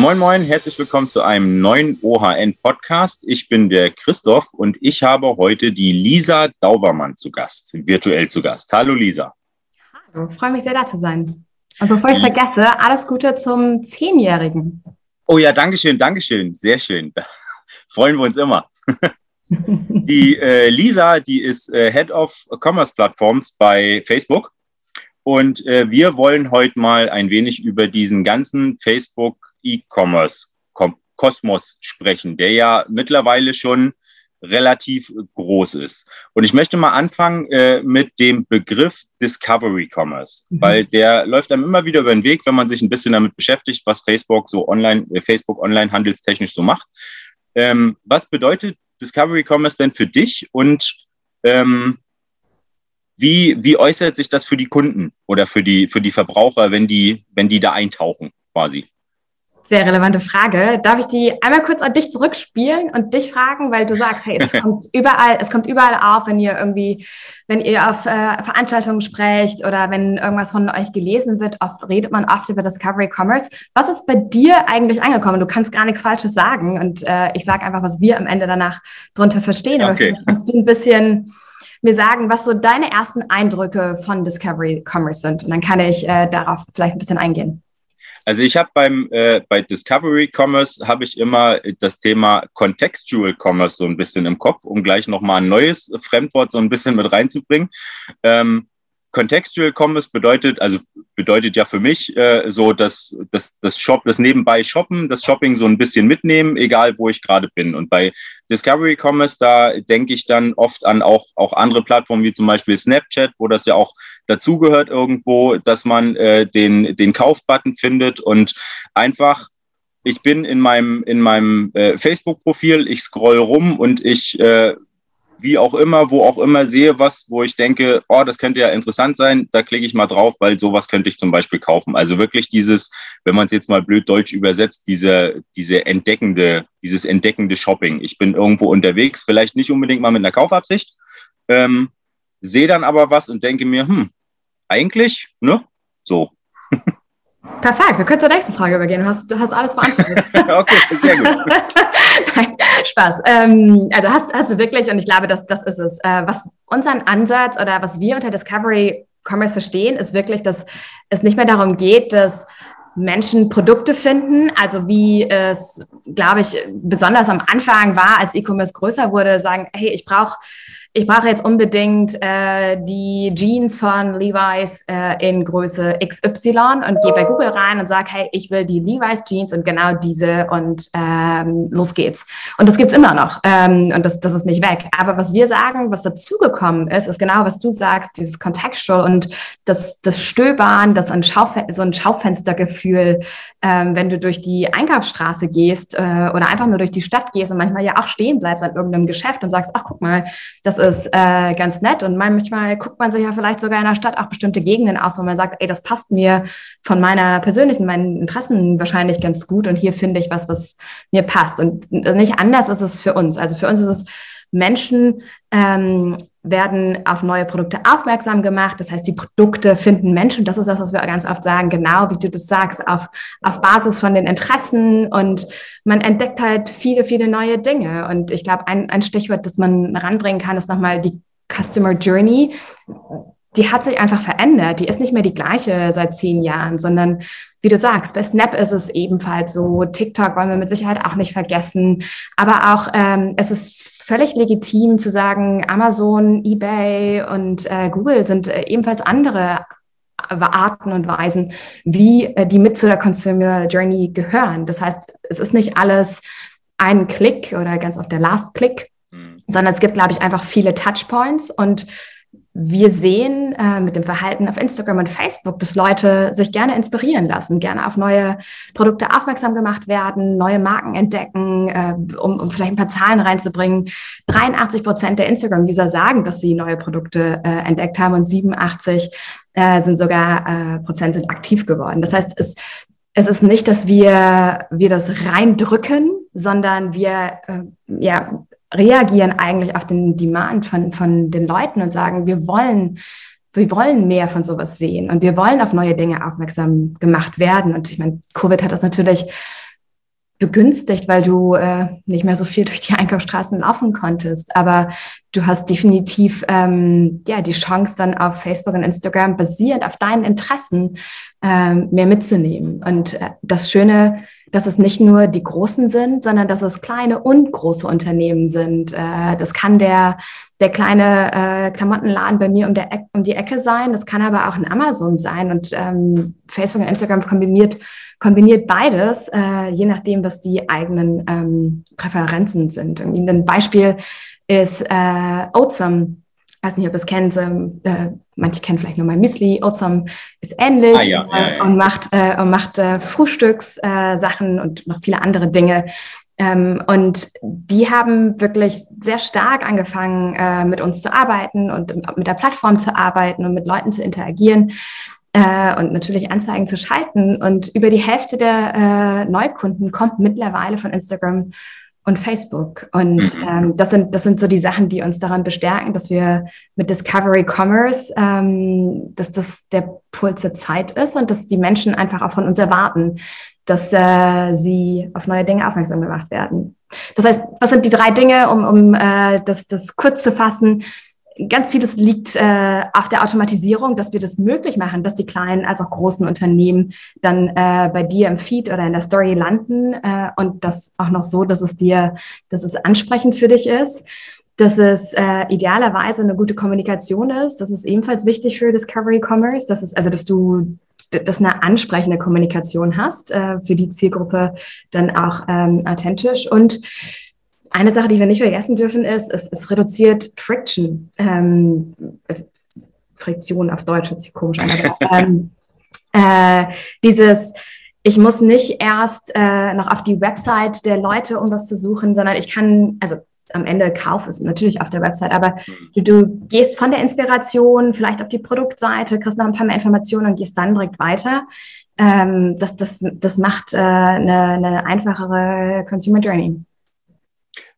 Moin, moin, herzlich willkommen zu einem neuen OHN-Podcast. Ich bin der Christoph und ich habe heute die Lisa Daubermann zu Gast, virtuell zu Gast. Hallo Lisa. Hallo, freue mich sehr da zu sein. Und bevor ich es vergesse, alles Gute zum Zehnjährigen. Oh ja, Dankeschön, Dankeschön, sehr schön. Freuen wir uns immer. die äh, Lisa, die ist äh, Head of Commerce Platforms bei Facebook. Und äh, wir wollen heute mal ein wenig über diesen ganzen Facebook E-Commerce Kosmos sprechen, der ja mittlerweile schon relativ groß ist. Und ich möchte mal anfangen äh, mit dem Begriff Discovery Commerce, mhm. weil der läuft einem immer wieder über den Weg, wenn man sich ein bisschen damit beschäftigt, was Facebook so online, äh, Facebook online handelstechnisch so macht. Ähm, was bedeutet Discovery Commerce denn für dich und ähm, wie, wie äußert sich das für die Kunden oder für die, für die Verbraucher, wenn die, wenn die da eintauchen quasi? Sehr relevante Frage. Darf ich die einmal kurz an dich zurückspielen und dich fragen, weil du sagst, hey, es kommt überall, es kommt überall auf, wenn ihr irgendwie, wenn ihr auf äh, Veranstaltungen sprecht oder wenn irgendwas von euch gelesen wird, oft redet man oft über Discovery Commerce. Was ist bei dir eigentlich angekommen? Du kannst gar nichts Falsches sagen und äh, ich sage einfach, was wir am Ende danach drunter verstehen. Aber okay. kannst du ein bisschen mir sagen, was so deine ersten Eindrücke von Discovery Commerce sind und dann kann ich äh, darauf vielleicht ein bisschen eingehen. Also ich habe beim äh, bei Discovery Commerce habe ich immer das Thema Contextual Commerce so ein bisschen im Kopf, um gleich nochmal ein neues Fremdwort so ein bisschen mit reinzubringen. Ähm, Contextual Commerce bedeutet, also bedeutet ja für mich äh, so, dass das, das Shop, das nebenbei Shoppen, das Shopping so ein bisschen mitnehmen, egal wo ich gerade bin. Und bei Discovery Commerce, da denke ich dann oft an auch, auch andere Plattformen wie zum Beispiel Snapchat, wo das ja auch dazugehört irgendwo, dass man äh, den, den Kaufbutton findet und einfach ich bin in meinem, in meinem äh, Facebook-Profil, ich scroll rum und ich äh, wie auch immer, wo auch immer sehe was, wo ich denke, oh, das könnte ja interessant sein, da klicke ich mal drauf, weil sowas könnte ich zum Beispiel kaufen. Also wirklich dieses, wenn man es jetzt mal blöd deutsch übersetzt, diese, diese entdeckende, dieses entdeckende Shopping. Ich bin irgendwo unterwegs, vielleicht nicht unbedingt mal mit einer Kaufabsicht, ähm, sehe dann aber was und denke mir, hm, eigentlich, ne, so. Perfekt, wir können zur nächsten Frage übergehen. Du hast, du hast alles beantwortet. okay, sehr gut. Nein, Spaß. Ähm, also hast, hast du wirklich, und ich glaube, dass das ist es, äh, was unseren Ansatz oder was wir unter Discovery Commerce verstehen, ist wirklich, dass es nicht mehr darum geht, dass Menschen Produkte finden, also wie es, glaube ich, besonders am Anfang war, als E-Commerce größer wurde, sagen, hey, ich brauche ich brauche jetzt unbedingt äh, die Jeans von Levi's äh, in Größe XY und gehe bei Google rein und sage, hey, ich will die Levi's Jeans und genau diese und ähm, los geht's. Und das gibt's immer noch ähm, und das, das ist nicht weg. Aber was wir sagen, was dazugekommen ist, ist genau, was du sagst, dieses Contextual und das, das Stöbern, das ein so ein Schaufenstergefühl, ähm, wenn du durch die Einkaufsstraße gehst äh, oder einfach nur durch die Stadt gehst und manchmal ja auch stehen bleibst an irgendeinem Geschäft und sagst, ach guck mal, das ist äh, ganz nett. Und manchmal guckt man sich ja vielleicht sogar in der Stadt auch bestimmte Gegenden aus, wo man sagt, ey, das passt mir von meiner persönlichen, meinen Interessen wahrscheinlich ganz gut. Und hier finde ich was, was mir passt. Und nicht anders ist es für uns. Also für uns ist es Menschen ähm, werden auf neue Produkte aufmerksam gemacht. Das heißt, die Produkte finden Menschen. Das ist das, was wir ganz oft sagen. Genau wie du das sagst, auf, auf Basis von den Interessen. Und man entdeckt halt viele, viele neue Dinge. Und ich glaube, ein, ein Stichwort, das man ranbringen kann, ist nochmal die Customer Journey. Die hat sich einfach verändert. Die ist nicht mehr die gleiche seit zehn Jahren, sondern wie du sagst, bei Snap ist es ebenfalls so. TikTok wollen wir mit Sicherheit auch nicht vergessen. Aber auch ähm, es ist völlig legitim zu sagen, Amazon, eBay und äh, Google sind äh, ebenfalls andere Arten und Weisen, wie äh, die mit zu der Consumer Journey gehören. Das heißt, es ist nicht alles ein Klick oder ganz oft der Last Click, mhm. sondern es gibt, glaube ich, einfach viele Touchpoints und wir sehen äh, mit dem Verhalten auf Instagram und Facebook, dass Leute sich gerne inspirieren lassen, gerne auf neue Produkte aufmerksam gemacht werden, neue Marken entdecken, äh, um, um vielleicht ein paar Zahlen reinzubringen. 83 Prozent der Instagram-User sagen, dass sie neue Produkte äh, entdeckt haben und 87 äh, sind sogar äh, Prozent sind aktiv geworden. Das heißt, es, es ist nicht, dass wir, wir das reindrücken, sondern wir äh, ja, reagieren eigentlich auf den Demand von, von den Leuten und sagen, wir wollen, wir wollen mehr von sowas sehen und wir wollen auf neue Dinge aufmerksam gemacht werden. Und ich meine, Covid hat das natürlich begünstigt, weil du äh, nicht mehr so viel durch die Einkaufsstraßen laufen konntest. Aber du hast definitiv ähm, ja die Chance dann auf Facebook und Instagram basierend auf deinen Interessen ähm, mehr mitzunehmen. Und äh, das Schöne dass es nicht nur die Großen sind, sondern dass es kleine und große Unternehmen sind. Äh, das kann der, der kleine äh, Klamottenladen bei mir um, der um die Ecke sein. Das kann aber auch ein Amazon sein. Und ähm, Facebook und Instagram kombiniert, kombiniert beides, äh, je nachdem, was die eigenen ähm, Präferenzen sind. Ein Beispiel ist äh, Oatsum weiß nicht, ob ihr es kennt, ähm, äh, manche kennen vielleicht nur mein Müsli. Oatsum ist ähnlich ah, ja, ja, ja. und macht, äh, und macht äh, Frühstückssachen äh, und noch viele andere Dinge. Ähm, und die haben wirklich sehr stark angefangen, äh, mit uns zu arbeiten und mit der Plattform zu arbeiten und mit Leuten zu interagieren. Äh, und natürlich Anzeigen zu schalten. Und über die Hälfte der Neukunden kommt mittlerweile von Instagram und Facebook. Und mhm. ähm, das, sind, das sind so die Sachen, die uns daran bestärken, dass wir mit Discovery Commerce, ähm, dass das der Puls der Zeit ist und dass die Menschen einfach auch von uns erwarten, dass äh, sie auf neue Dinge aufmerksam gemacht werden. Das heißt, was sind die drei Dinge, um, um äh, das, das kurz zu fassen? Ganz vieles liegt äh, auf der Automatisierung, dass wir das möglich machen, dass die kleinen als auch großen Unternehmen dann äh, bei dir im Feed oder in der Story landen äh, und das auch noch so, dass es dir, dass es ansprechend für dich ist, dass es äh, idealerweise eine gute Kommunikation ist. Das ist ebenfalls wichtig für Discovery Commerce. Das ist also, dass du dass eine ansprechende Kommunikation hast äh, für die Zielgruppe dann auch ähm, authentisch und eine Sache, die wir nicht vergessen dürfen, ist, es, es reduziert Friction. Ähm, also Friktion auf Deutsch hört sich komisch an, aber ähm, äh, dieses, ich muss nicht erst äh, noch auf die Website der Leute, um was zu suchen, sondern ich kann, also am Ende Kauf ist natürlich auf der Website, aber du, du, gehst von der Inspiration vielleicht auf die Produktseite, kriegst noch ein paar mehr Informationen und gehst dann direkt weiter. Ähm, das, das, das macht äh, eine, eine einfachere Consumer Journey.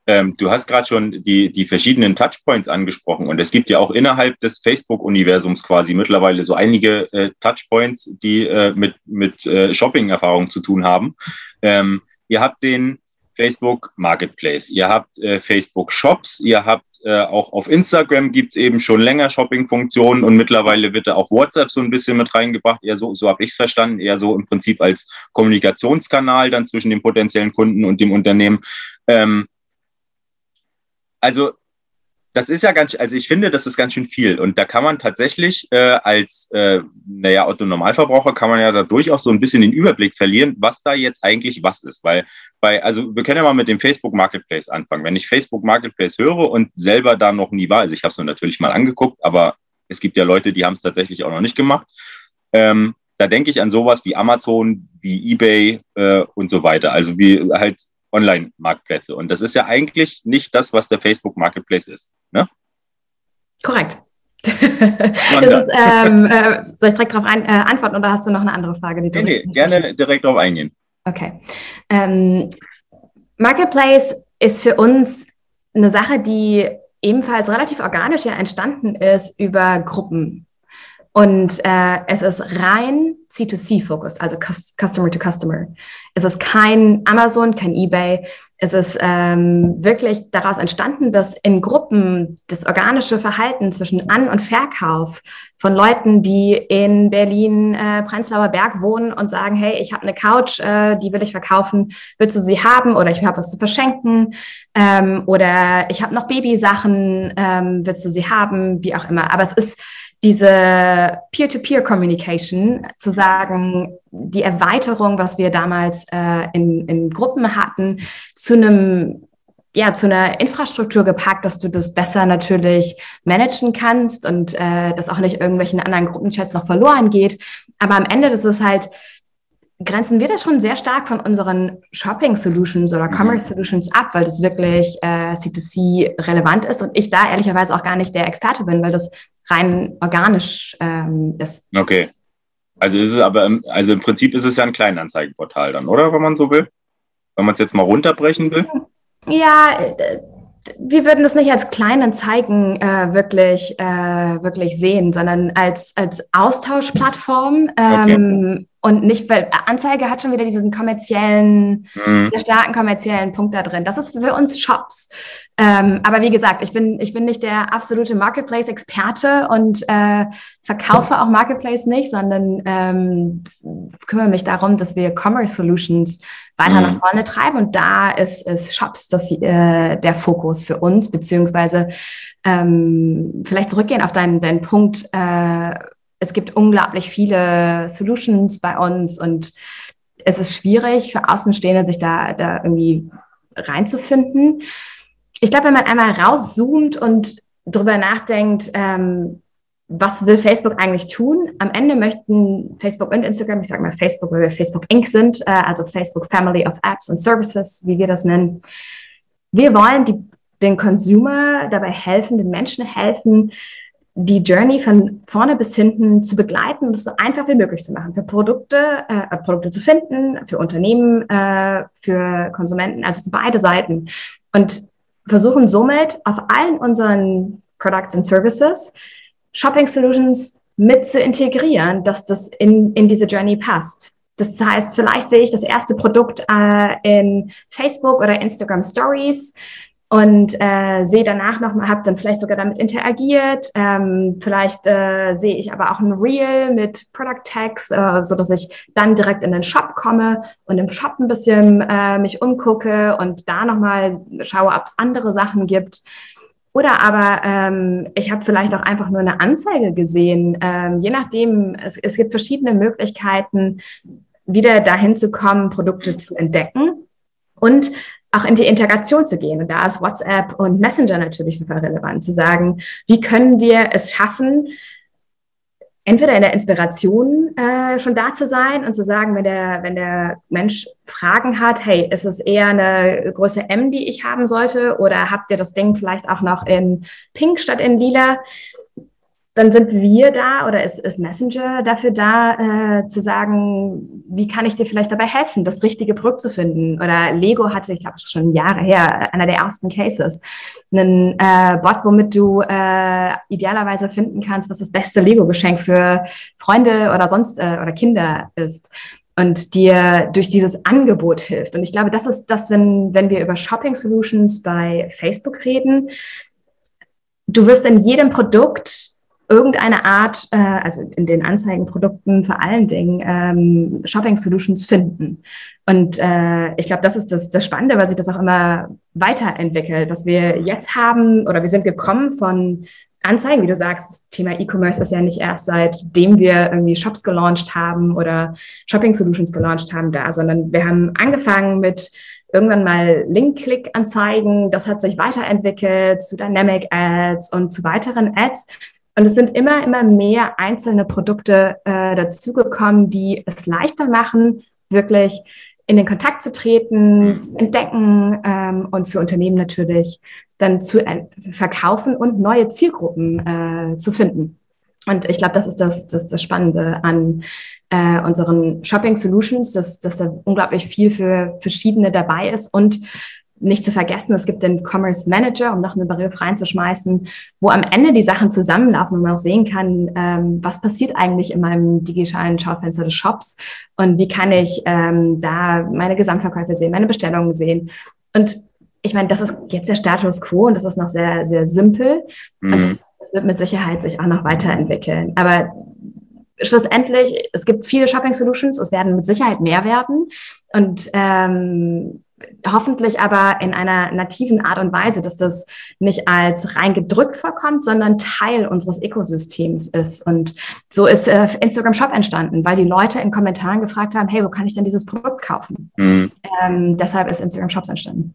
Ähm, du hast gerade schon die, die verschiedenen Touchpoints angesprochen und es gibt ja auch innerhalb des Facebook-Universums quasi mittlerweile so einige äh, Touchpoints, die äh, mit, mit äh, Shopping-Erfahrung zu tun haben. Ähm, ihr habt den Facebook Marketplace, ihr habt äh, Facebook Shops, ihr habt äh, auch auf Instagram gibt es eben schon länger Shopping-Funktionen und mittlerweile wird da auch WhatsApp so ein bisschen mit reingebracht. Eher so, so habe ich es verstanden, eher so im Prinzip als Kommunikationskanal dann zwischen dem potenziellen Kunden und dem Unternehmen. Ähm, also das ist ja ganz, also ich finde, das ist ganz schön viel. Und da kann man tatsächlich äh, als, äh, naja, Otto-Normalverbraucher kann man ja da durchaus so ein bisschen den Überblick verlieren, was da jetzt eigentlich was ist. Weil bei, also wir können ja mal mit dem Facebook Marketplace anfangen. Wenn ich Facebook Marketplace höre und selber da noch nie war, also ich habe es mir natürlich mal angeguckt, aber es gibt ja Leute, die haben es tatsächlich auch noch nicht gemacht. Ähm, da denke ich an sowas wie Amazon, wie eBay äh, und so weiter. Also wie halt Online-Marktplätze. Und das ist ja eigentlich nicht das, was der Facebook-Marketplace ist. Ne? Korrekt. ist, ähm, äh, soll ich direkt darauf äh, antworten oder hast du noch eine andere Frage? Die nee, nee, gerne direkt darauf eingehen. Okay. Ähm, Marketplace ist für uns eine Sache, die ebenfalls relativ organisch ja entstanden ist über Gruppen. Und äh, es ist rein C2C-Fokus, also Customer to Customer. Es ist kein Amazon, kein eBay. Es ist ähm, wirklich daraus entstanden, dass in Gruppen das organische Verhalten zwischen An- und Verkauf von Leuten, die in Berlin, äh, Prenzlauer Berg wohnen und sagen, hey, ich habe eine Couch, äh, die will ich verkaufen, willst du sie haben oder ich habe was zu verschenken ähm, oder ich habe noch Babysachen, ähm, willst du sie haben, wie auch immer. Aber es ist diese Peer-to-Peer-Communication, zu sagen, die Erweiterung, was wir damals äh, in, in Gruppen hatten, zu einem ja, zu einer Infrastruktur gepackt, dass du das besser natürlich managen kannst und äh, das auch nicht irgendwelchen anderen Gruppenchats noch verloren geht. Aber am Ende, das ist halt, grenzen wir das schon sehr stark von unseren Shopping Solutions oder mhm. Commerce Solutions ab, weil das wirklich äh, C2C relevant ist und ich da ehrlicherweise auch gar nicht der Experte bin, weil das rein organisch ähm, ist. Okay. Also ist es aber, im, also im Prinzip ist es ja ein Kleinanzeigenportal dann, oder? Wenn man so will? Wenn man es jetzt mal runterbrechen will? Ja, äh, wir würden das nicht als Kleinanzeigen äh, wirklich, äh, wirklich sehen, sondern als, als Austauschplattform. Ähm, okay. Und nicht, weil Anzeige hat schon wieder diesen kommerziellen, mhm. starken kommerziellen Punkt da drin. Das ist für uns Shops. Ähm, aber wie gesagt, ich bin, ich bin nicht der absolute Marketplace-Experte und äh, verkaufe auch Marketplace nicht, sondern ähm, kümmere mich darum, dass wir Commerce Solutions weiter mhm. nach vorne treiben. Und da ist, ist Shops das, äh, der Fokus für uns, beziehungsweise ähm, vielleicht zurückgehen auf deinen, deinen Punkt, äh, es gibt unglaublich viele Solutions bei uns und es ist schwierig für Außenstehende, sich da, da irgendwie reinzufinden. Ich glaube, wenn man einmal rauszoomt und darüber nachdenkt, ähm, was will Facebook eigentlich tun? Am Ende möchten Facebook und Instagram, ich sage mal Facebook, weil wir Facebook Inc. sind, äh, also Facebook Family of Apps and Services, wie wir das nennen. Wir wollen die, den Consumer dabei helfen, den Menschen helfen, die Journey von vorne bis hinten zu begleiten und es so einfach wie möglich zu machen, für Produkte, äh, Produkte zu finden, für Unternehmen, äh, für Konsumenten, also für beide Seiten. Und versuchen somit auf allen unseren Products and Services Shopping Solutions mit zu integrieren, dass das in, in diese Journey passt. Das heißt, vielleicht sehe ich das erste Produkt äh, in Facebook oder Instagram Stories und äh, sehe danach nochmal, habe dann vielleicht sogar damit interagiert. Ähm, vielleicht äh, sehe ich aber auch ein Reel mit Product Tags, äh, so dass ich dann direkt in den Shop komme und im Shop ein bisschen äh, mich umgucke und da nochmal schaue, ob es andere Sachen gibt. Oder aber ähm, ich habe vielleicht auch einfach nur eine Anzeige gesehen. Ähm, je nachdem, es, es gibt verschiedene Möglichkeiten, wieder dahin zu kommen, Produkte zu entdecken. Und auch in die Integration zu gehen. Und da ist WhatsApp und Messenger natürlich super relevant, zu sagen, wie können wir es schaffen, entweder in der Inspiration äh, schon da zu sein und zu sagen, wenn der, wenn der Mensch Fragen hat, hey, ist es eher eine Größe M, die ich haben sollte, oder habt ihr das Ding vielleicht auch noch in Pink statt in Lila? Dann sind wir da oder ist, ist Messenger dafür da, äh, zu sagen, wie kann ich dir vielleicht dabei helfen, das richtige Produkt zu finden? Oder Lego hatte, ich glaube, schon Jahre her, einer der ersten Cases, einen äh, Bot, womit du äh, idealerweise finden kannst, was das beste Lego-Geschenk für Freunde oder sonst äh, oder Kinder ist und dir durch dieses Angebot hilft. Und ich glaube, das ist das, wenn, wenn wir über Shopping Solutions bei Facebook reden. Du wirst in jedem Produkt irgendeine Art, äh, also in den Anzeigenprodukten vor allen Dingen, ähm, Shopping Solutions finden. Und äh, ich glaube, das ist das, das Spannende, weil sich das auch immer weiterentwickelt. Was wir jetzt haben, oder wir sind gekommen von Anzeigen, wie du sagst, das Thema E-Commerce ist ja nicht erst seitdem wir irgendwie Shops gelauncht haben oder Shopping Solutions gelauncht haben da, sondern wir haben angefangen mit irgendwann mal Link-Click-Anzeigen. Das hat sich weiterentwickelt zu Dynamic Ads und zu weiteren Ads. Und es sind immer, immer mehr einzelne Produkte äh, dazugekommen, die es leichter machen, wirklich in den Kontakt zu treten, zu entdecken ähm, und für Unternehmen natürlich dann zu verkaufen und neue Zielgruppen äh, zu finden. Und ich glaube, das ist das, das, das Spannende an äh, unseren Shopping Solutions, dass, dass da unglaublich viel für verschiedene dabei ist und nicht zu vergessen, es gibt den Commerce Manager, um noch einen Begriff reinzuschmeißen, wo am Ende die Sachen zusammenlaufen und man auch sehen kann, ähm, was passiert eigentlich in meinem digitalen Schaufenster des Shops und wie kann ich ähm, da meine Gesamtverkäufe sehen, meine Bestellungen sehen. Und ich meine, das ist jetzt der Status quo und das ist noch sehr, sehr simpel. Mhm. Und das, das wird mit Sicherheit sich auch noch weiterentwickeln. Aber schlussendlich, es gibt viele Shopping Solutions, es werden mit Sicherheit mehr werden. Und ähm, hoffentlich aber in einer nativen Art und Weise, dass das nicht als rein gedrückt vorkommt, sondern Teil unseres Ökosystems ist. Und so ist äh, Instagram Shop entstanden, weil die Leute in Kommentaren gefragt haben, hey, wo kann ich denn dieses Produkt kaufen? Mhm. Ähm, deshalb ist Instagram Shops entstanden.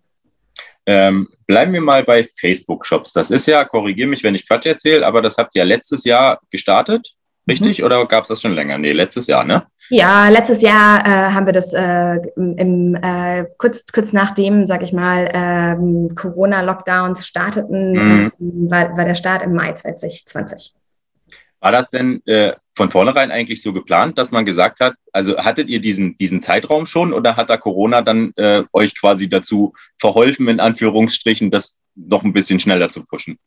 Ähm, bleiben wir mal bei Facebook Shops. Das ist ja, korrigiere mich, wenn ich Quatsch erzähle, aber das habt ihr letztes Jahr gestartet, richtig? Mhm. Oder gab es das schon länger? Nee, letztes Jahr, ne? Ja, letztes Jahr äh, haben wir das äh, im, äh, kurz, kurz nachdem, sag ich mal, ähm, Corona-Lockdowns starteten, mhm. Ähm, war, war der Start im Mai 2020. War das denn äh, von vornherein eigentlich so geplant, dass man gesagt hat, also hattet ihr diesen, diesen Zeitraum schon oder hat da Corona dann äh, euch quasi dazu verholfen, in Anführungsstrichen, das noch ein bisschen schneller zu pushen?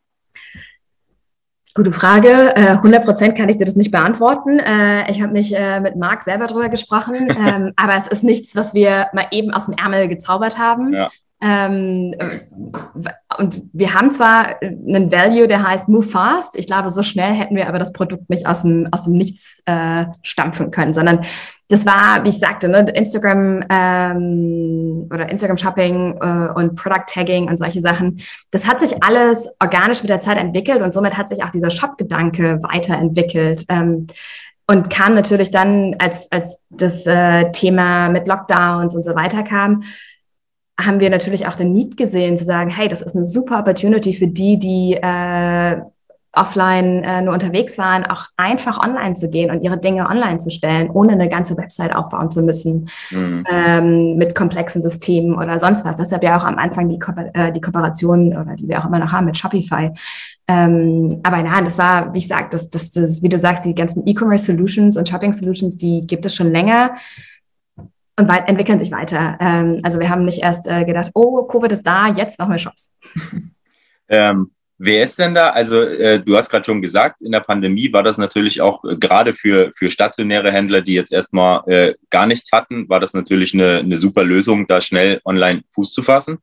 Gute Frage. 100 äh, Prozent kann ich dir das nicht beantworten. Äh, ich habe nicht äh, mit Marc selber drüber gesprochen, ähm, aber es ist nichts, was wir mal eben aus dem Ärmel gezaubert haben. Ja. Ähm, und wir haben zwar einen Value, der heißt Move Fast. Ich glaube, so schnell hätten wir aber das Produkt nicht aus dem, aus dem Nichts stampfen können, sondern das war, wie ich sagte, ne, Instagram ähm, oder Instagram Shopping äh, und Product Tagging und solche Sachen. Das hat sich alles organisch mit der Zeit entwickelt und somit hat sich auch dieser Shop-Gedanke weiterentwickelt. Ähm, und kam natürlich dann, als, als das äh, Thema mit Lockdowns und so weiter kam, haben wir natürlich auch den Need gesehen, zu sagen, hey, das ist eine super Opportunity für die, die äh, offline äh, nur unterwegs waren, auch einfach online zu gehen und ihre Dinge online zu stellen, ohne eine ganze Website aufbauen zu müssen mhm. ähm, mit komplexen Systemen oder sonst was. Deshalb ja auch am Anfang die, Ko äh, die Kooperation oder die wir auch immer noch haben mit Shopify. Ähm, aber nein, das war, wie ich sage, das, das, das, wie du sagst, die ganzen E-Commerce Solutions und Shopping Solutions, die gibt es schon länger und entwickeln sich weiter. Ähm, also wir haben nicht erst äh, gedacht, oh, Covid ist da, jetzt machen wir Shops. Ähm, wer ist denn da? Also äh, du hast gerade schon gesagt, in der Pandemie war das natürlich auch äh, gerade für, für stationäre Händler, die jetzt erstmal äh, gar nichts hatten, war das natürlich eine, eine super Lösung, da schnell online Fuß zu fassen.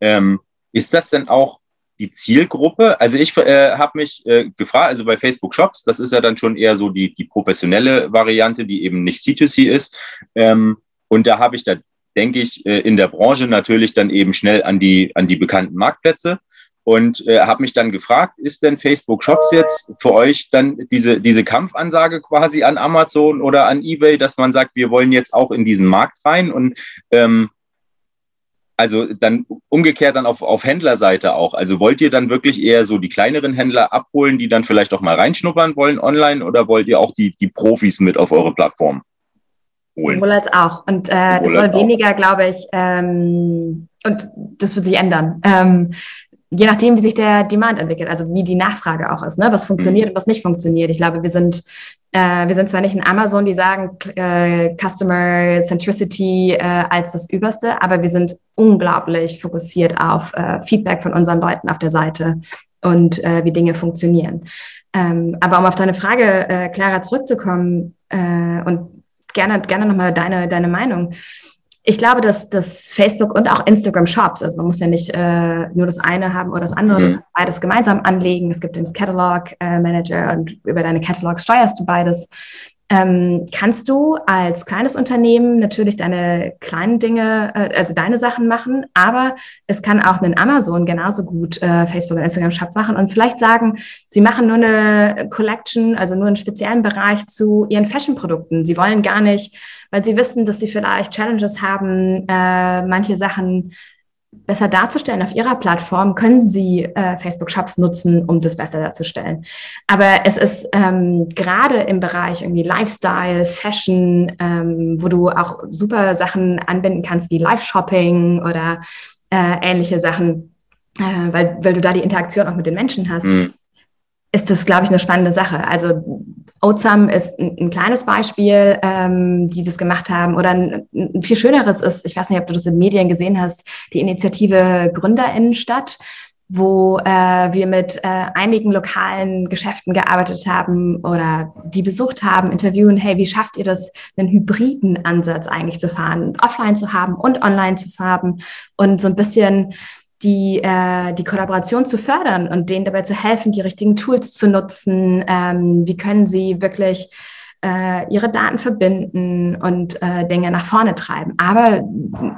Ähm, ist das denn auch die Zielgruppe? Also ich äh, habe mich äh, gefragt, also bei Facebook Shops, das ist ja dann schon eher so die, die professionelle Variante, die eben nicht C2C ist. Ähm, und da habe ich da, denke ich, äh, in der Branche natürlich dann eben schnell an die, an die bekannten Marktplätze und äh, habe mich dann gefragt, ist denn Facebook Shops jetzt für euch dann diese, diese Kampfansage quasi an Amazon oder an eBay, dass man sagt, wir wollen jetzt auch in diesen Markt rein und ähm, also dann umgekehrt dann auf, auf Händlerseite auch. Also wollt ihr dann wirklich eher so die kleineren Händler abholen, die dann vielleicht auch mal reinschnuppern wollen online oder wollt ihr auch die, die Profis mit auf eure Plattform? holen. Sowohl als auch. Und äh, das soll weniger, glaube ich, ähm, und das wird sich ändern. Ähm, je nachdem, wie sich der Demand entwickelt, also wie die Nachfrage auch ist, ne? was funktioniert mhm. und was nicht funktioniert. Ich glaube, wir sind, äh, wir sind zwar nicht in Amazon, die sagen äh, Customer Centricity äh, als das Überste, aber wir sind unglaublich fokussiert auf äh, Feedback von unseren Leuten auf der Seite und äh, wie Dinge funktionieren. Ähm, aber um auf deine Frage, äh, Clara, zurückzukommen äh, und gerne, gerne nochmal deine, deine Meinung. Ich glaube, dass, dass Facebook und auch Instagram Shops, also man muss ja nicht äh, nur das eine haben oder das andere, mhm. beides gemeinsam anlegen. Es gibt den Catalog äh, Manager und über deine Catalogs steuerst du beides ähm, kannst du als kleines Unternehmen natürlich deine kleinen Dinge, äh, also deine Sachen machen, aber es kann auch ein Amazon genauso gut äh, Facebook und Instagram Shop machen und vielleicht sagen, sie machen nur eine Collection, also nur einen speziellen Bereich zu ihren Fashion-Produkten. Sie wollen gar nicht, weil sie wissen, dass sie vielleicht Challenges haben, äh, manche Sachen besser darzustellen auf ihrer Plattform, können sie äh, Facebook-Shops nutzen, um das besser darzustellen. Aber es ist ähm, gerade im Bereich irgendwie Lifestyle, Fashion, ähm, wo du auch super Sachen anbinden kannst wie Live-Shopping oder äh, ähnliche Sachen, äh, weil, weil du da die Interaktion auch mit den Menschen hast. Mhm ist das, glaube ich, eine spannende Sache. Also Oatsum ist ein, ein kleines Beispiel, ähm, die das gemacht haben. Oder ein, ein, viel schöneres ist, ich weiß nicht, ob du das in Medien gesehen hast, die Initiative Gründerinnenstadt, wo äh, wir mit äh, einigen lokalen Geschäften gearbeitet haben oder die besucht haben, interviewen, hey, wie schafft ihr das, einen hybriden Ansatz eigentlich zu fahren, offline zu haben und online zu haben und so ein bisschen die, äh, die Kollaboration zu fördern und denen dabei zu helfen, die richtigen Tools zu nutzen. Ähm, wie können sie wirklich äh, ihre Daten verbinden und äh, Dinge nach vorne treiben. Aber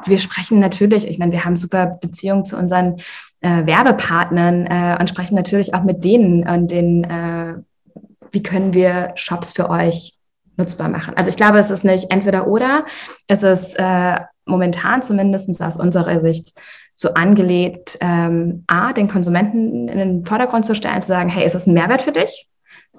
wir sprechen natürlich, ich meine, wir haben super Beziehungen zu unseren äh, Werbepartnern äh, und sprechen natürlich auch mit denen und den, äh, wie können wir Shops für euch nutzbar machen. Also ich glaube, es ist nicht entweder oder, es ist äh, momentan zumindest aus unserer Sicht so angelegt, ähm, A, den Konsumenten in den Vordergrund zu stellen, zu sagen, hey, ist das ein Mehrwert für dich?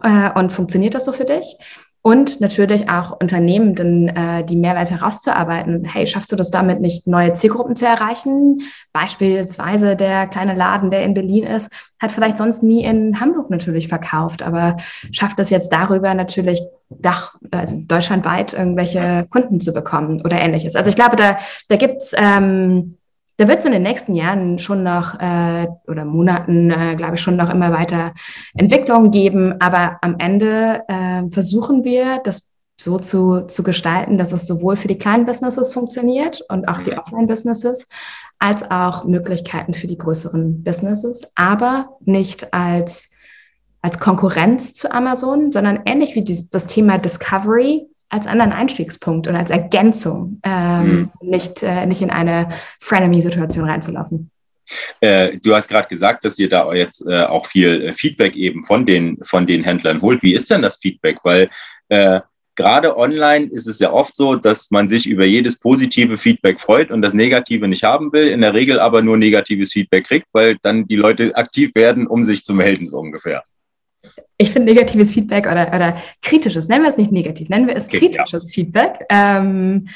Äh, und funktioniert das so für dich? Und natürlich auch Unternehmen, denn, äh, die Mehrwerte herauszuarbeiten. Hey, schaffst du das damit nicht, neue Zielgruppen zu erreichen? Beispielsweise der kleine Laden, der in Berlin ist, hat vielleicht sonst nie in Hamburg natürlich verkauft, aber schafft es jetzt darüber natürlich Dach, also deutschlandweit irgendwelche Kunden zu bekommen oder ähnliches. Also ich glaube, da, da gibt's ähm, da wird es in den nächsten Jahren schon noch äh, oder Monaten, äh, glaube ich, schon noch immer weiter Entwicklungen geben. Aber am Ende äh, versuchen wir, das so zu, zu gestalten, dass es sowohl für die kleinen Businesses funktioniert und auch die mhm. Offline-Businesses, als auch Möglichkeiten für die größeren Businesses, aber nicht als, als Konkurrenz zu Amazon, sondern ähnlich wie das Thema Discovery als anderen Einstiegspunkt und als Ergänzung, ähm, mhm. nicht, äh, nicht in eine Frenemy-Situation reinzulaufen. Äh, du hast gerade gesagt, dass ihr da jetzt äh, auch viel äh, Feedback eben von den, von den Händlern holt. Wie ist denn das Feedback? Weil äh, gerade online ist es ja oft so, dass man sich über jedes positive Feedback freut und das Negative nicht haben will, in der Regel aber nur negatives Feedback kriegt, weil dann die Leute aktiv werden, um sich zu melden, so ungefähr. Ich finde negatives Feedback oder, oder kritisches, nennen wir es nicht negativ, nennen wir es okay, kritisches ja. Feedback. Ähm,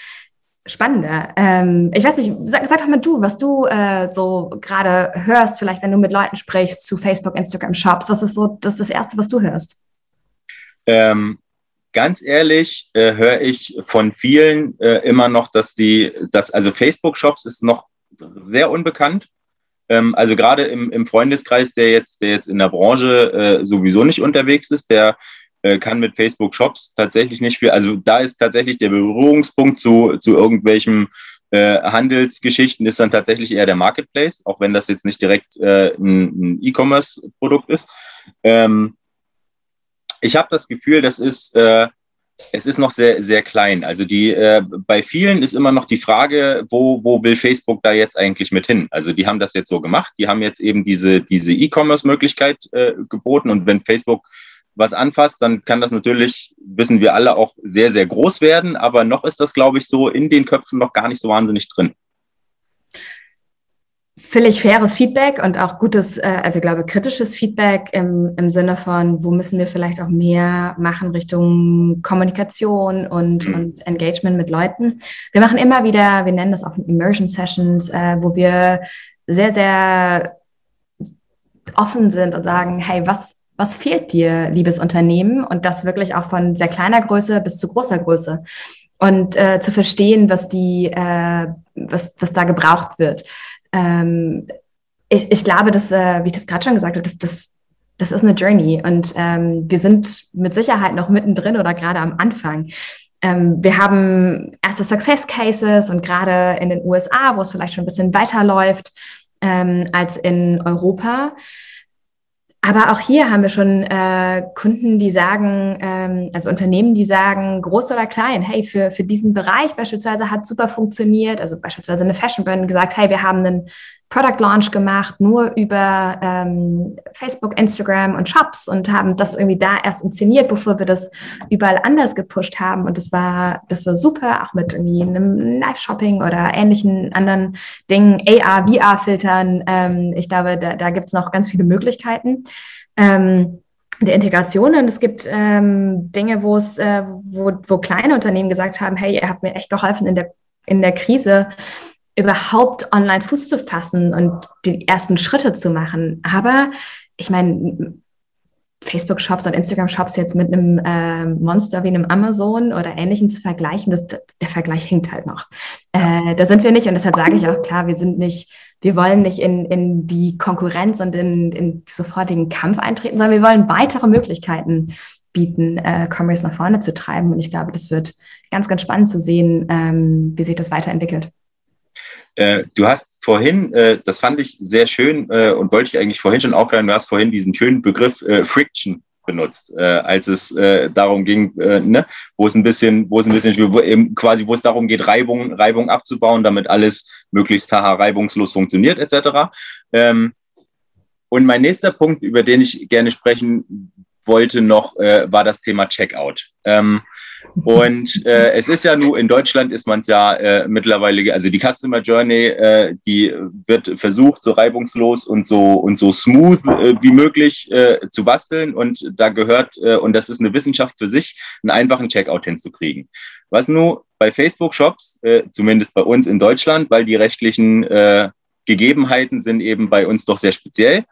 spannender. Ähm, ich weiß nicht, sag, sag, doch mal du, was du äh, so gerade hörst, vielleicht wenn du mit Leuten sprichst zu Facebook, Instagram, Shops. Was ist so das, ist das Erste, was du hörst? Ähm, ganz ehrlich äh, höre ich von vielen äh, immer noch, dass die, dass, also Facebook-Shops ist noch sehr unbekannt. Ähm, also gerade im, im Freundeskreis, der jetzt, der jetzt in der Branche äh, sowieso nicht unterwegs ist, der äh, kann mit Facebook-Shops tatsächlich nicht viel. Also da ist tatsächlich der Berührungspunkt zu, zu irgendwelchen äh, Handelsgeschichten ist dann tatsächlich eher der Marketplace, auch wenn das jetzt nicht direkt äh, ein, ein E-Commerce-Produkt ist. Ähm, ich habe das Gefühl, das ist, äh, es ist noch sehr, sehr klein. Also die, äh, bei vielen ist immer noch die Frage, wo, wo will Facebook da jetzt eigentlich mit hin? Also die haben das jetzt so gemacht, die haben jetzt eben diese, diese E-Commerce-Möglichkeit äh, geboten und wenn Facebook was anfasst, dann kann das natürlich, wissen wir alle, auch sehr, sehr groß werden, aber noch ist das, glaube ich, so in den Köpfen noch gar nicht so wahnsinnig drin völlig faires Feedback und auch gutes, äh, also ich glaube kritisches Feedback im, im Sinne von, wo müssen wir vielleicht auch mehr machen Richtung Kommunikation und, mhm. und Engagement mit Leuten. Wir machen immer wieder, wir nennen das auch Immersion Sessions, äh, wo wir sehr, sehr offen sind und sagen, hey, was, was fehlt dir, liebes Unternehmen? Und das wirklich auch von sehr kleiner Größe bis zu großer Größe. Und äh, zu verstehen, was die, äh, was, was da gebraucht wird ähm, ich, ich glaube, dass, äh, wie ich das gerade schon gesagt habe, das, das, das ist eine Journey und ähm, wir sind mit Sicherheit noch mittendrin oder gerade am Anfang. Ähm, wir haben erste Success Cases und gerade in den USA, wo es vielleicht schon ein bisschen weiterläuft ähm, als in Europa. Aber auch hier haben wir schon äh, Kunden, die sagen, ähm, also Unternehmen, die sagen, groß oder klein, hey, für, für diesen Bereich beispielsweise hat super funktioniert. Also beispielsweise eine Fashion Brand gesagt, hey, wir haben einen Product Launch gemacht, nur über ähm, Facebook, Instagram und Shops und haben das irgendwie da erst inszeniert, bevor wir das überall anders gepusht haben. Und das war, das war super, auch mit irgendwie einem Live-Shopping oder ähnlichen anderen Dingen, AR, VR-Filtern. Ähm, ich glaube, da, da gibt es noch ganz viele Möglichkeiten. Ähm, der Integration und es gibt ähm, Dinge, wo es, äh, wo, wo kleine Unternehmen gesagt haben, hey, ihr habt mir echt geholfen in der in der Krise überhaupt online Fuß zu fassen und die ersten Schritte zu machen. Aber ich meine, Facebook-Shops und Instagram-Shops jetzt mit einem äh, Monster wie einem Amazon oder Ähnlichem zu vergleichen, das, der Vergleich hinkt halt noch. Äh, da sind wir nicht und deshalb sage ich auch klar, wir sind nicht, wir wollen nicht in, in die Konkurrenz und in, in sofortigen Kampf eintreten, sondern wir wollen weitere Möglichkeiten bieten, äh, Commerce nach vorne zu treiben. Und ich glaube, das wird ganz, ganz spannend zu sehen, ähm, wie sich das weiterentwickelt. Äh, du hast vorhin, äh, das fand ich sehr schön äh, und wollte ich eigentlich vorhin schon auch gerne, du hast vorhin diesen schönen Begriff äh, Friction benutzt, äh, als es darum ging, ne, wo es ein bisschen, wo es ein bisschen, wo eben quasi, wo es darum geht, Reibung, Reibung abzubauen, damit alles möglichst haha reibungslos funktioniert, etc. Ähm, und mein nächster Punkt, über den ich gerne sprechen wollte noch, war das Thema Checkout. Ähm, und äh, es ist ja nur, in Deutschland ist man es ja äh, mittlerweile, also die Customer Journey, äh, die wird versucht, so reibungslos und so und so smooth äh, wie möglich äh, zu basteln. Und da gehört, äh, und das ist eine Wissenschaft für sich, einen einfachen Checkout hinzukriegen. Was nur bei Facebook-Shops, äh, zumindest bei uns in Deutschland, weil die rechtlichen äh, Gegebenheiten sind eben bei uns doch sehr speziell.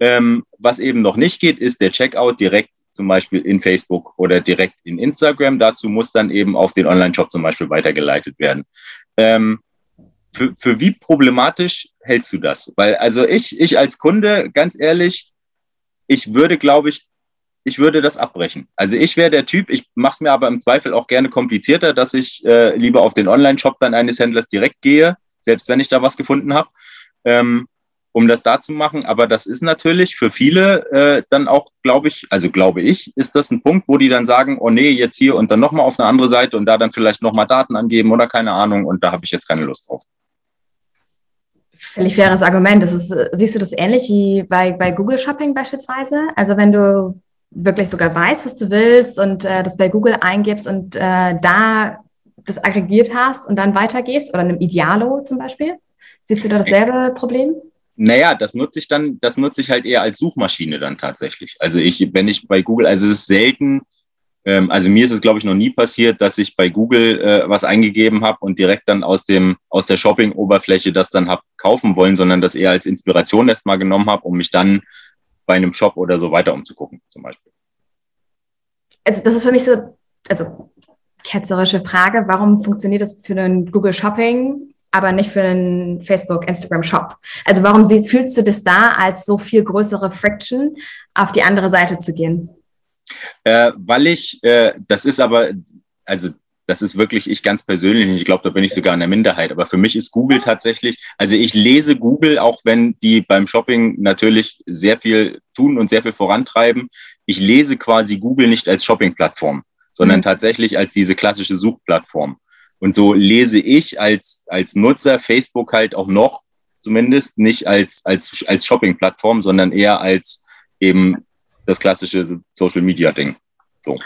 Ähm, was eben noch nicht geht, ist der Checkout direkt zum Beispiel in Facebook oder direkt in Instagram. Dazu muss dann eben auf den Online-Shop zum Beispiel weitergeleitet werden. Ähm, für, für wie problematisch hältst du das? Weil, also ich, ich als Kunde, ganz ehrlich, ich würde, glaube ich, ich würde das abbrechen. Also ich wäre der Typ, ich mache es mir aber im Zweifel auch gerne komplizierter, dass ich äh, lieber auf den Online-Shop dann eines Händlers direkt gehe, selbst wenn ich da was gefunden habe, ähm, um das da zu machen. Aber das ist natürlich für viele äh, dann auch, glaube ich, also glaube ich, ist das ein Punkt, wo die dann sagen, oh nee, jetzt hier und dann nochmal auf eine andere Seite und da dann vielleicht nochmal Daten angeben oder keine Ahnung und da habe ich jetzt keine Lust drauf. Völlig faires Argument. Das ist, siehst du das ähnlich wie bei, bei Google Shopping beispielsweise? Also wenn du wirklich sogar weißt, was du willst und äh, das bei Google eingibst und äh, da das aggregiert hast und dann weitergehst oder einem Idealo zum Beispiel? Siehst du da dasselbe Problem? Naja, das nutze ich dann, das nutze ich halt eher als Suchmaschine dann tatsächlich. Also ich, wenn ich bei Google, also es ist selten, ähm, also mir ist es, glaube ich, noch nie passiert, dass ich bei Google äh, was eingegeben habe und direkt dann aus dem, aus der Shopping-Oberfläche das dann habe kaufen wollen, sondern das eher als Inspiration erstmal genommen habe, um mich dann bei einem Shop oder so weiter umzugucken, zum Beispiel. Also das ist für mich so, also ketzerische Frage, warum funktioniert das für einen Google Shopping, aber nicht für einen Facebook, Instagram Shop? Also warum sie, fühlst du das da als so viel größere Friction, auf die andere Seite zu gehen? Äh, weil ich, äh, das ist aber, also das ist wirklich ich ganz persönlich. Ich glaube, da bin ich sogar in der Minderheit. Aber für mich ist Google tatsächlich, also ich lese Google, auch wenn die beim Shopping natürlich sehr viel tun und sehr viel vorantreiben. Ich lese quasi Google nicht als Shopping-Plattform, sondern mhm. tatsächlich als diese klassische Suchplattform. Und so lese ich als, als Nutzer Facebook halt auch noch zumindest nicht als, als, als Shopping-Plattform, sondern eher als eben das klassische Social-Media-Ding. So.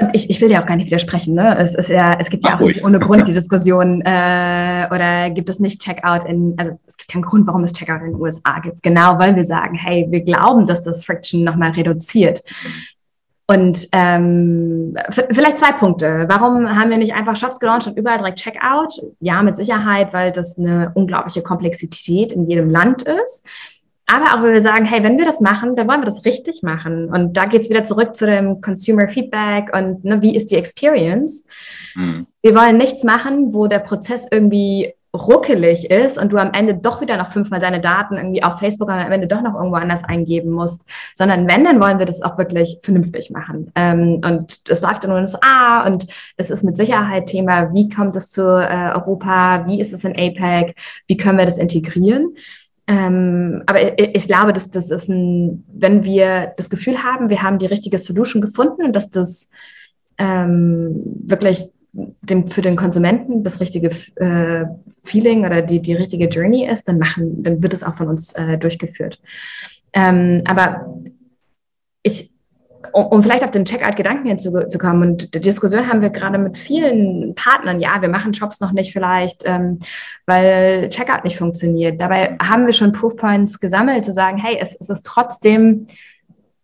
Und ich, ich will dir auch gar nicht widersprechen. Ne? Es, ist ja, es gibt ja Ach, auch nicht ohne Grund die Diskussion, äh, oder gibt es nicht Checkout in, also es gibt keinen Grund, warum es Checkout in den USA gibt. Genau, weil wir sagen, hey, wir glauben, dass das Friction nochmal reduziert. Und ähm, vielleicht zwei Punkte. Warum haben wir nicht einfach Shops gelauncht und überall direkt Checkout? Ja, mit Sicherheit, weil das eine unglaubliche Komplexität in jedem Land ist. Aber auch, wenn wir sagen, hey, wenn wir das machen, dann wollen wir das richtig machen. Und da geht es wieder zurück zu dem Consumer Feedback und ne, wie ist die Experience. Mhm. Wir wollen nichts machen, wo der Prozess irgendwie ruckelig ist und du am Ende doch wieder noch fünfmal deine Daten irgendwie auf Facebook und am Ende doch noch irgendwo anders eingeben musst, sondern wenn, dann wollen wir das auch wirklich vernünftig machen. Ähm, und es läuft in den USA und es ist mit Sicherheit Thema, wie kommt es zu äh, Europa, wie ist es in APEC, wie können wir das integrieren. Ähm, aber ich, ich, glaube, dass das ist ein, wenn wir das Gefühl haben, wir haben die richtige Solution gefunden und dass das ähm, wirklich dem, für den Konsumenten das richtige äh, Feeling oder die, die richtige Journey ist, dann machen, dann wird es auch von uns äh, durchgeführt. Ähm, aber ich, um, um vielleicht auf den Checkout-Gedanken hinzukommen. Und die Diskussion haben wir gerade mit vielen Partnern. Ja, wir machen Shops noch nicht vielleicht, ähm, weil Checkout nicht funktioniert. Dabei haben wir schon Proofpoints gesammelt, zu sagen, hey, es, es ist trotzdem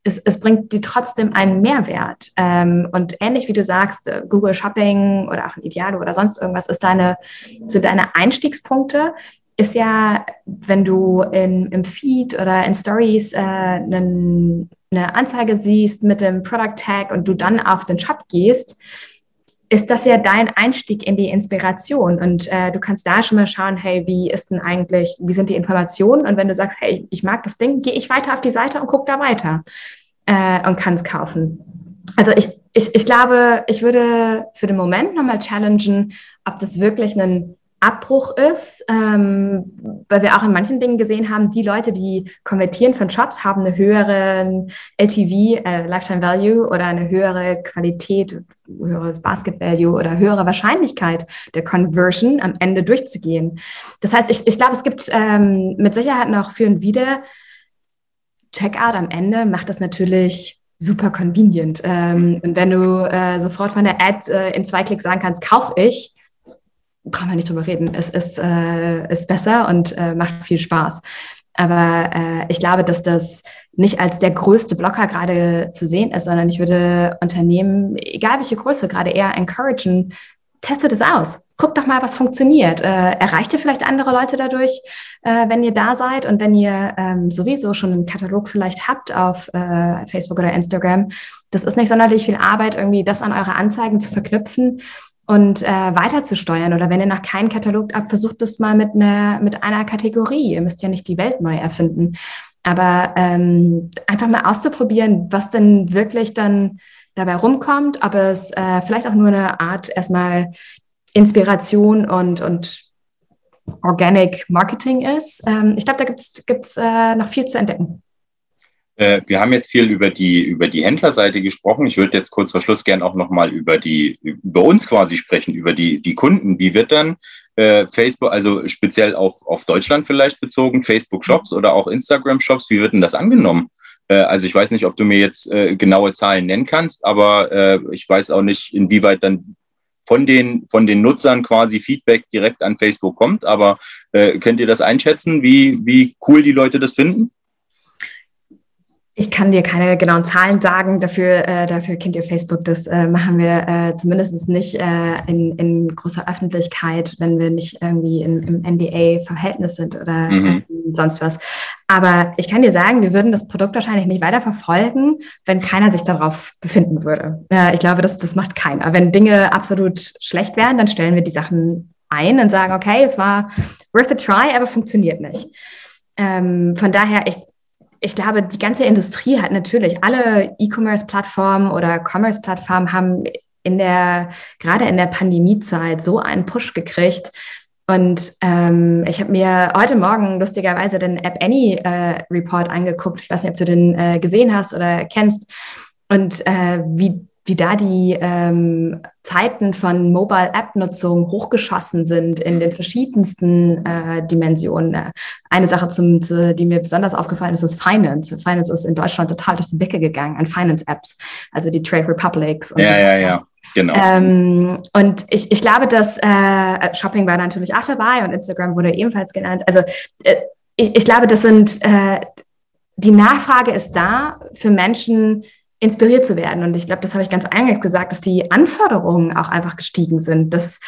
es, es, bringt dir trotzdem einen Mehrwert. Ähm, und ähnlich wie du sagst, äh, Google Shopping oder auch ein Idealo oder sonst irgendwas ist deine, sind deine Einstiegspunkte. Ist ja, wenn du in, im Feed oder in Stories äh, einen, eine Anzeige siehst mit dem Product Tag und du dann auf den Shop gehst, ist das ja dein Einstieg in die Inspiration. Und äh, du kannst da schon mal schauen, hey, wie ist denn eigentlich, wie sind die Informationen? Und wenn du sagst, hey, ich mag das Ding, gehe ich weiter auf die Seite und gucke da weiter äh, und kann es kaufen. Also ich, ich, ich glaube, ich würde für den Moment nochmal challengen, ob das wirklich ein Abbruch ist, ähm, weil wir auch in manchen Dingen gesehen haben, die Leute, die konvertieren von Shops, haben eine höhere LTV, äh, Lifetime Value oder eine höhere Qualität, höheres Basket Value oder höhere Wahrscheinlichkeit der Conversion am Ende durchzugehen. Das heißt, ich, ich glaube, es gibt ähm, mit Sicherheit noch für und wieder Checkout am Ende macht das natürlich super convenient. Ähm, und wenn du äh, sofort von der Ad äh, in zwei Klicks sagen kannst, kauf ich, brauchen wir nicht drüber reden. Es ist, äh, ist besser und äh, macht viel Spaß. Aber äh, ich glaube, dass das nicht als der größte Blocker gerade zu sehen ist, sondern ich würde Unternehmen, egal welche Größe, gerade eher encouragen, testet es aus. Guckt doch mal, was funktioniert. Äh, erreicht ihr vielleicht andere Leute dadurch, äh, wenn ihr da seid und wenn ihr ähm, sowieso schon einen Katalog vielleicht habt auf äh, Facebook oder Instagram. Das ist nicht sonderlich viel Arbeit, irgendwie das an eure Anzeigen zu verknüpfen und äh, weiter zu steuern. Oder wenn ihr noch keinen Katalog habt, versucht es mal mit einer, mit einer Kategorie. Ihr müsst ja nicht die Welt neu erfinden. Aber ähm, einfach mal auszuprobieren, was denn wirklich dann dabei rumkommt, ob es äh, vielleicht auch nur eine Art erstmal Inspiration und, und Organic Marketing ist. Ähm, ich glaube, da gibt es äh, noch viel zu entdecken. Äh, wir haben jetzt viel über die, über die Händlerseite gesprochen. Ich würde jetzt kurz vor Schluss gern auch nochmal über die, über uns quasi sprechen, über die, die Kunden. Wie wird dann äh, Facebook, also speziell auf, auf Deutschland vielleicht bezogen, Facebook Shops oder auch Instagram Shops, wie wird denn das angenommen? Äh, also ich weiß nicht, ob du mir jetzt äh, genaue Zahlen nennen kannst, aber äh, ich weiß auch nicht, inwieweit dann von den, von den Nutzern quasi Feedback direkt an Facebook kommt. Aber äh, könnt ihr das einschätzen, wie, wie cool die Leute das finden? Ich kann dir keine genauen Zahlen sagen, dafür, äh, dafür kennt ihr Facebook. Das äh, machen wir äh, zumindest nicht äh, in, in großer Öffentlichkeit, wenn wir nicht irgendwie in, im NDA-Verhältnis sind oder mhm. sonst was. Aber ich kann dir sagen, wir würden das Produkt wahrscheinlich nicht weiter verfolgen, wenn keiner sich darauf befinden würde. ich glaube, das, das macht keiner. Wenn Dinge absolut schlecht wären, dann stellen wir die Sachen ein und sagen, okay, es war worth a try, aber funktioniert nicht. Ähm, von daher, ich, ich glaube, die ganze Industrie hat natürlich, alle E-Commerce-Plattformen oder Commerce-Plattformen haben in der, gerade in der Pandemiezeit so einen Push gekriegt. Und ähm, ich habe mir heute Morgen lustigerweise den App Annie äh, Report angeguckt. Ich weiß nicht, ob du den äh, gesehen hast oder kennst. Und äh, wie wie da die ähm, Zeiten von Mobile-App-Nutzung hochgeschossen sind in den verschiedensten äh, Dimensionen. Äh, eine Sache, zum, zu, die mir besonders aufgefallen ist, ist Finance. Finance ist in Deutschland total durch die Decke gegangen an Finance-Apps, also die Trade Republics. Und ja, so ja, ja. Genau. Ähm, und ich, ich glaube, dass äh, Shopping war natürlich auch dabei und Instagram wurde ebenfalls genannt. Also äh, ich, ich glaube, das sind äh, die Nachfrage ist da für Menschen, inspiriert zu werden. Und ich glaube, das habe ich ganz eingangs gesagt, dass die Anforderungen auch einfach gestiegen sind, dass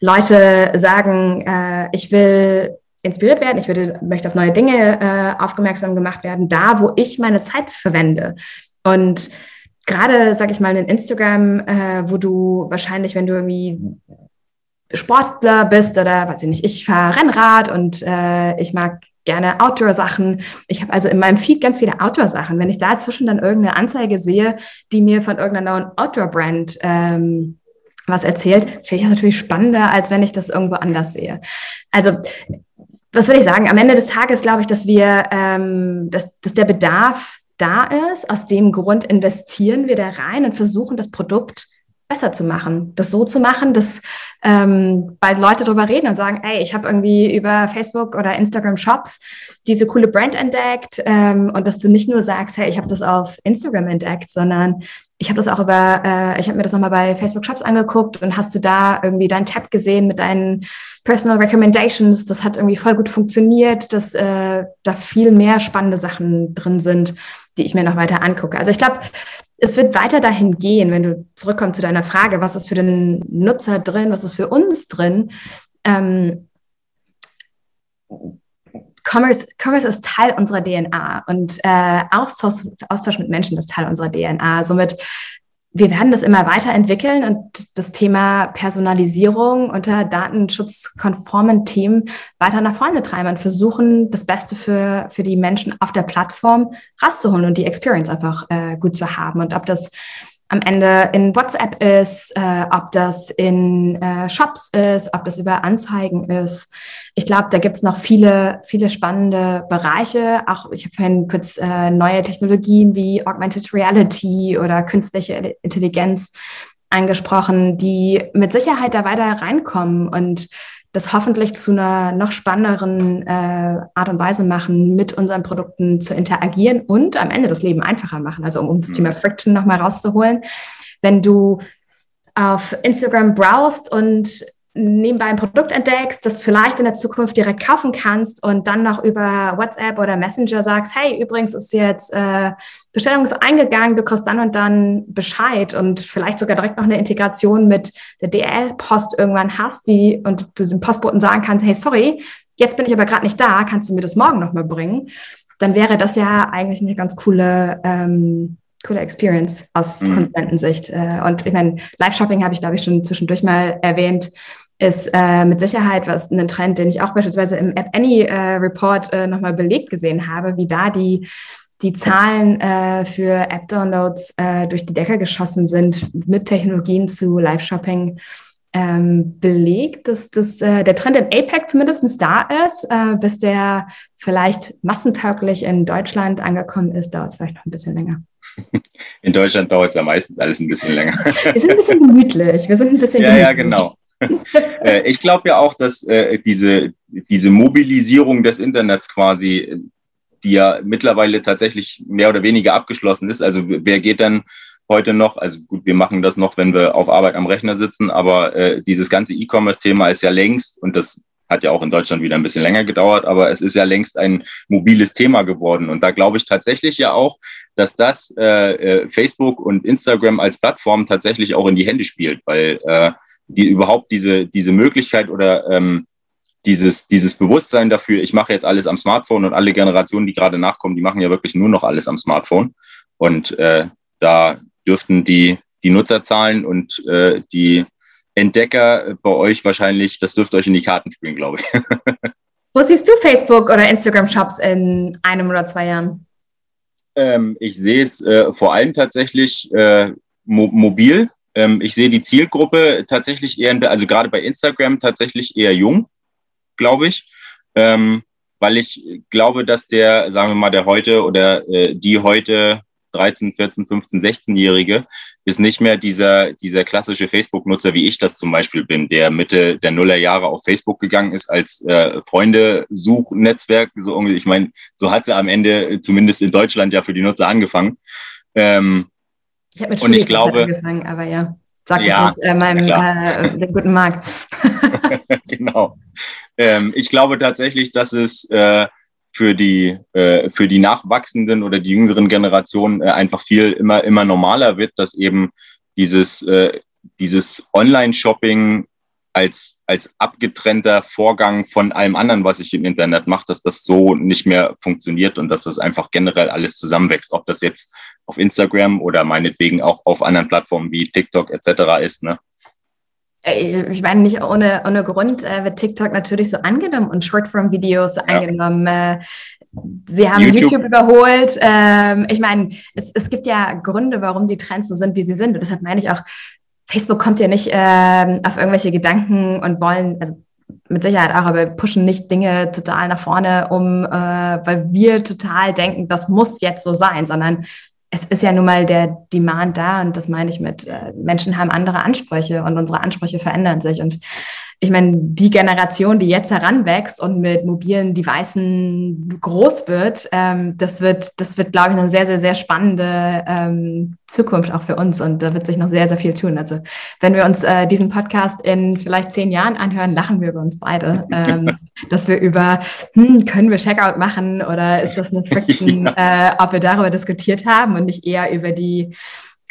Leute sagen, äh, ich will inspiriert werden, ich würde, möchte auf neue Dinge äh, aufmerksam gemacht werden, da, wo ich meine Zeit verwende. Und gerade, sage ich mal, in Instagram, äh, wo du wahrscheinlich, wenn du irgendwie Sportler bist oder weiß ich nicht, ich fahre Rennrad und äh, ich mag gerne Outdoor-Sachen. Ich habe also in meinem Feed ganz viele Outdoor-Sachen. Wenn ich dazwischen dann irgendeine Anzeige sehe, die mir von irgendeiner neuen Outdoor-Brand ähm, was erzählt, finde ich das natürlich spannender, als wenn ich das irgendwo anders sehe. Also was würde ich sagen? Am Ende des Tages glaube ich, dass wir, ähm, dass, dass der Bedarf da ist. Aus dem Grund investieren wir da rein und versuchen das Produkt besser zu machen, das so zu machen, dass ähm, bald Leute darüber reden und sagen, ey, ich habe irgendwie über Facebook oder Instagram Shops diese coole Brand entdeckt ähm, und dass du nicht nur sagst, hey, ich habe das auf Instagram entdeckt, sondern ich habe das auch über, äh, ich habe mir das nochmal bei Facebook Shops angeguckt und hast du da irgendwie deinen Tab gesehen mit deinen Personal Recommendations, das hat irgendwie voll gut funktioniert, dass äh, da viel mehr spannende Sachen drin sind, die ich mir noch weiter angucke. Also ich glaube, es wird weiter dahin gehen, wenn du zurückkommst zu deiner Frage, was ist für den Nutzer drin, was ist für uns drin. Ähm, Commerce, Commerce ist Teil unserer DNA und äh, Austausch, Austausch mit Menschen ist Teil unserer DNA. Somit wir werden das immer weiterentwickeln und das Thema Personalisierung unter datenschutzkonformen Themen weiter nach vorne treiben und versuchen, das Beste für, für die Menschen auf der Plattform rauszuholen und die Experience einfach äh, gut zu haben. Und ob das am Ende in WhatsApp ist, äh, ob das in äh, Shops ist, ob das über Anzeigen ist. Ich glaube, da gibt es noch viele, viele spannende Bereiche. Auch ich habe vorhin kurz äh, neue Technologien wie Augmented Reality oder künstliche Intelligenz angesprochen, die mit Sicherheit da weiter reinkommen und das hoffentlich zu einer noch spannenderen äh, Art und Weise machen, mit unseren Produkten zu interagieren und am Ende das Leben einfacher machen. Also um, um das Thema mhm. Friction nochmal rauszuholen. Wenn du auf Instagram browst und nebenbei ein Produkt entdeckst, das vielleicht in der Zukunft direkt kaufen kannst und dann noch über WhatsApp oder Messenger sagst, hey, übrigens ist jetzt äh, Bestellung ist eingegangen, du kriegst dann und dann Bescheid und vielleicht sogar direkt noch eine Integration mit der DL-Post irgendwann hast, die und du dem Postboten sagen kannst, hey, sorry, jetzt bin ich aber gerade nicht da, kannst du mir das morgen nochmal bringen? Dann wäre das ja eigentlich eine ganz coole ähm, coole Experience aus mhm. Konsumentensicht. Äh, und ich meine, Live-Shopping habe ich, glaube ich, schon zwischendurch mal erwähnt, ist äh, mit Sicherheit was ein Trend, den ich auch beispielsweise im App Annie äh, Report äh, nochmal belegt gesehen habe, wie da die die Zahlen äh, für App-Downloads äh, durch die Decke geschossen sind mit Technologien zu Live-Shopping ähm, belegt, dass das, äh, der Trend in APEC zumindest da ist. Äh, bis der vielleicht massentauglich in Deutschland angekommen ist, dauert es vielleicht noch ein bisschen länger. In Deutschland dauert es ja meistens alles ein bisschen länger. Wir sind ein bisschen gemütlich. Wir sind ein bisschen Ja, gemütlich. ja, genau. Äh, ich glaube ja auch, dass äh, diese, diese Mobilisierung des Internets quasi, die ja mittlerweile tatsächlich mehr oder weniger abgeschlossen ist. Also wer geht dann heute noch, also gut, wir machen das noch, wenn wir auf Arbeit am Rechner sitzen, aber äh, dieses ganze E-Commerce-Thema ist ja längst, und das hat ja auch in Deutschland wieder ein bisschen länger gedauert, aber es ist ja längst ein mobiles Thema geworden. Und da glaube ich tatsächlich ja auch, dass das äh, äh, Facebook und Instagram als Plattform tatsächlich auch in die Hände spielt, weil äh, die überhaupt diese, diese Möglichkeit oder ähm, dieses, dieses Bewusstsein dafür, ich mache jetzt alles am Smartphone und alle Generationen, die gerade nachkommen, die machen ja wirklich nur noch alles am Smartphone. Und äh, da dürften die, die Nutzerzahlen und äh, die Entdecker bei euch wahrscheinlich, das dürfte euch in die Karten spielen, glaube ich. Wo siehst du Facebook oder Instagram-Shops in einem oder zwei Jahren? Ähm, ich sehe es äh, vor allem tatsächlich äh, mo mobil. Ähm, ich sehe die Zielgruppe tatsächlich eher, also gerade bei Instagram tatsächlich eher jung, glaube ich. Ähm, weil ich glaube, dass der, sagen wir mal, der heute oder äh, die heute 13, 14, 15, 16-Jährige ist nicht mehr dieser, dieser klassische Facebook-Nutzer, wie ich das zum Beispiel bin, der Mitte der Nullerjahre auf Facebook gegangen ist als äh, Freunde-Suchnetzwerk. So, ich meine, so hat sie am Ende zumindest in Deutschland ja für die Nutzer angefangen. Ähm, ich habe mit und ich glaube, angefangen, aber ja. Sag ja, es äh, meinem äh, guten Marc. genau. Ähm, ich glaube tatsächlich, dass es äh, für die, äh, für die nachwachsenden oder die jüngeren Generationen äh, einfach viel immer, immer normaler wird, dass eben dieses, äh, dieses Online-Shopping als, als abgetrennter Vorgang von allem anderen, was ich im Internet mache, dass das so nicht mehr funktioniert und dass das einfach generell alles zusammenwächst, ob das jetzt auf Instagram oder meinetwegen auch auf anderen Plattformen wie TikTok etc. ist. Ne? Äh, ich meine, nicht ohne, ohne Grund äh, wird TikTok natürlich so angenommen und Shortform-Videos so ja. angenommen. Äh, sie haben YouTube, YouTube überholt. Ähm, ich meine, es, es gibt ja Gründe, warum die Trends so sind, wie sie sind. Und deshalb meine ich auch, Facebook kommt ja nicht äh, auf irgendwelche Gedanken und wollen, also mit Sicherheit auch, aber wir pushen nicht Dinge total nach vorne, um, äh, weil wir total denken, das muss jetzt so sein, sondern es ist ja nun mal der Demand da und das meine ich mit, äh, Menschen haben andere Ansprüche und unsere Ansprüche verändern sich. Und ich meine, die Generation, die jetzt heranwächst und mit mobilen Devices groß wird, ähm, das wird, das wird, glaube ich, eine sehr, sehr, sehr spannende ähm, Zukunft auch für uns. Und da wird sich noch sehr, sehr viel tun. Also wenn wir uns äh, diesen Podcast in vielleicht zehn Jahren anhören, lachen wir über uns beide, ähm, dass wir über, hm, können wir Checkout machen oder ist das eine Friction, ja. äh, ob wir darüber diskutiert haben und nicht eher über die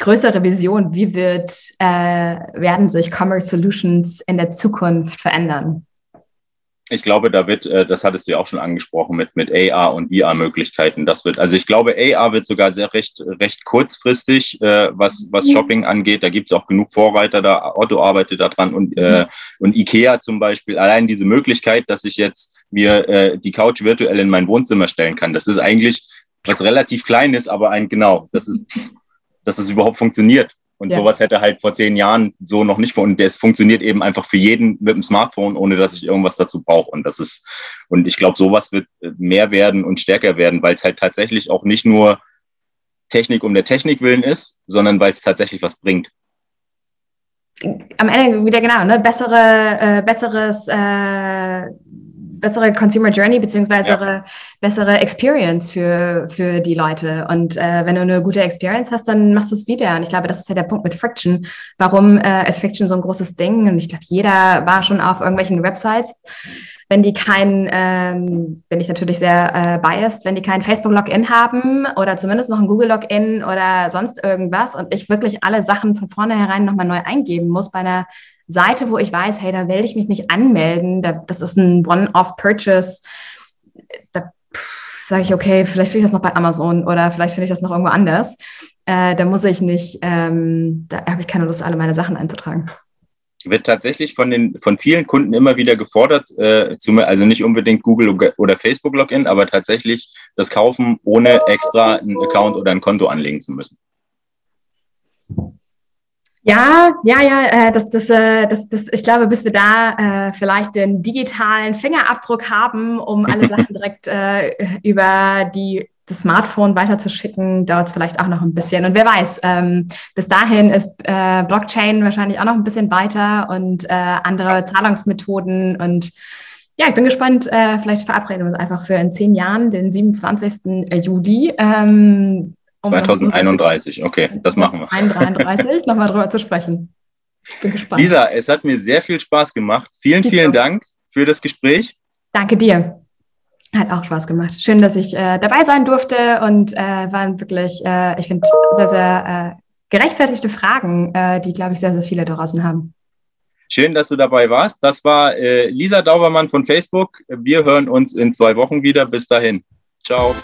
größere Vision, wie wird, äh, werden sich Commerce Solutions in der Zukunft verändern? Ich glaube, da wird, äh, das hattest du ja auch schon angesprochen, mit, mit AR und VR-Möglichkeiten. Das wird, also ich glaube, AR wird sogar sehr recht, recht kurzfristig, äh, was, was. Shopping angeht. Da gibt es auch genug Vorreiter, da Otto arbeitet daran und, äh, und IKEA zum Beispiel. Allein diese Möglichkeit, dass ich jetzt mir äh, die Couch virtuell in mein Wohnzimmer stellen kann, das ist eigentlich was relativ Kleines, aber ein, genau, das ist dass es überhaupt funktioniert. Und ja. sowas hätte halt vor zehn Jahren so noch nicht und es funktioniert eben einfach für jeden mit dem Smartphone, ohne dass ich irgendwas dazu brauche. Und das ist, und ich glaube, sowas wird mehr werden und stärker werden, weil es halt tatsächlich auch nicht nur Technik um der Technik willen ist, sondern weil es tatsächlich was bringt. Am Ende wieder genau, ne? Bessere, äh, besseres äh bessere Consumer Journey beziehungsweise ja. bessere Experience für, für die Leute. Und äh, wenn du eine gute Experience hast, dann machst du es wieder. Und ich glaube, das ist ja der Punkt mit Friction. Warum äh, ist Friction so ein großes Ding? Und ich glaube, jeder war schon auf irgendwelchen Websites. Wenn die kein, ähm, bin ich natürlich sehr äh, biased, wenn die kein Facebook-Login haben oder zumindest noch ein Google-Login oder sonst irgendwas und ich wirklich alle Sachen von vornherein nochmal neu eingeben muss bei einer Seite, wo ich weiß, hey, da werde ich mich nicht anmelden, da, das ist ein One-Off-Purchase, da sage ich, okay, vielleicht finde ich das noch bei Amazon oder vielleicht finde ich das noch irgendwo anders. Äh, da muss ich nicht, ähm, da habe ich keine Lust, alle meine Sachen einzutragen wird tatsächlich von den von vielen Kunden immer wieder gefordert, äh, zum, also nicht unbedingt Google oder Facebook Login, aber tatsächlich das Kaufen ohne extra einen Account oder ein Konto anlegen zu müssen. Ja, ja, ja, äh, das, das, äh, das, das, ich glaube, bis wir da äh, vielleicht den digitalen Fingerabdruck haben, um alle Sachen direkt äh, über die das Smartphone weiterzuschicken, dauert es vielleicht auch noch ein bisschen. Und wer weiß, ähm, bis dahin ist äh, Blockchain wahrscheinlich auch noch ein bisschen weiter und äh, andere Zahlungsmethoden. Und ja, ich bin gespannt. Äh, vielleicht verabreden wir uns einfach für in zehn Jahren, den 27. Juli. Ähm, 2031, okay, das machen wir. 2033, nochmal drüber zu sprechen. Ich bin gespannt. Lisa, es hat mir sehr viel Spaß gemacht. Vielen, vielen Dank für das Gespräch. Danke dir. Hat auch Spaß gemacht. Schön, dass ich äh, dabei sein durfte und äh, waren wirklich, äh, ich finde, sehr, sehr äh, gerechtfertigte Fragen, äh, die, glaube ich, sehr, sehr viele draußen haben. Schön, dass du dabei warst. Das war äh, Lisa Daubermann von Facebook. Wir hören uns in zwei Wochen wieder. Bis dahin. Ciao.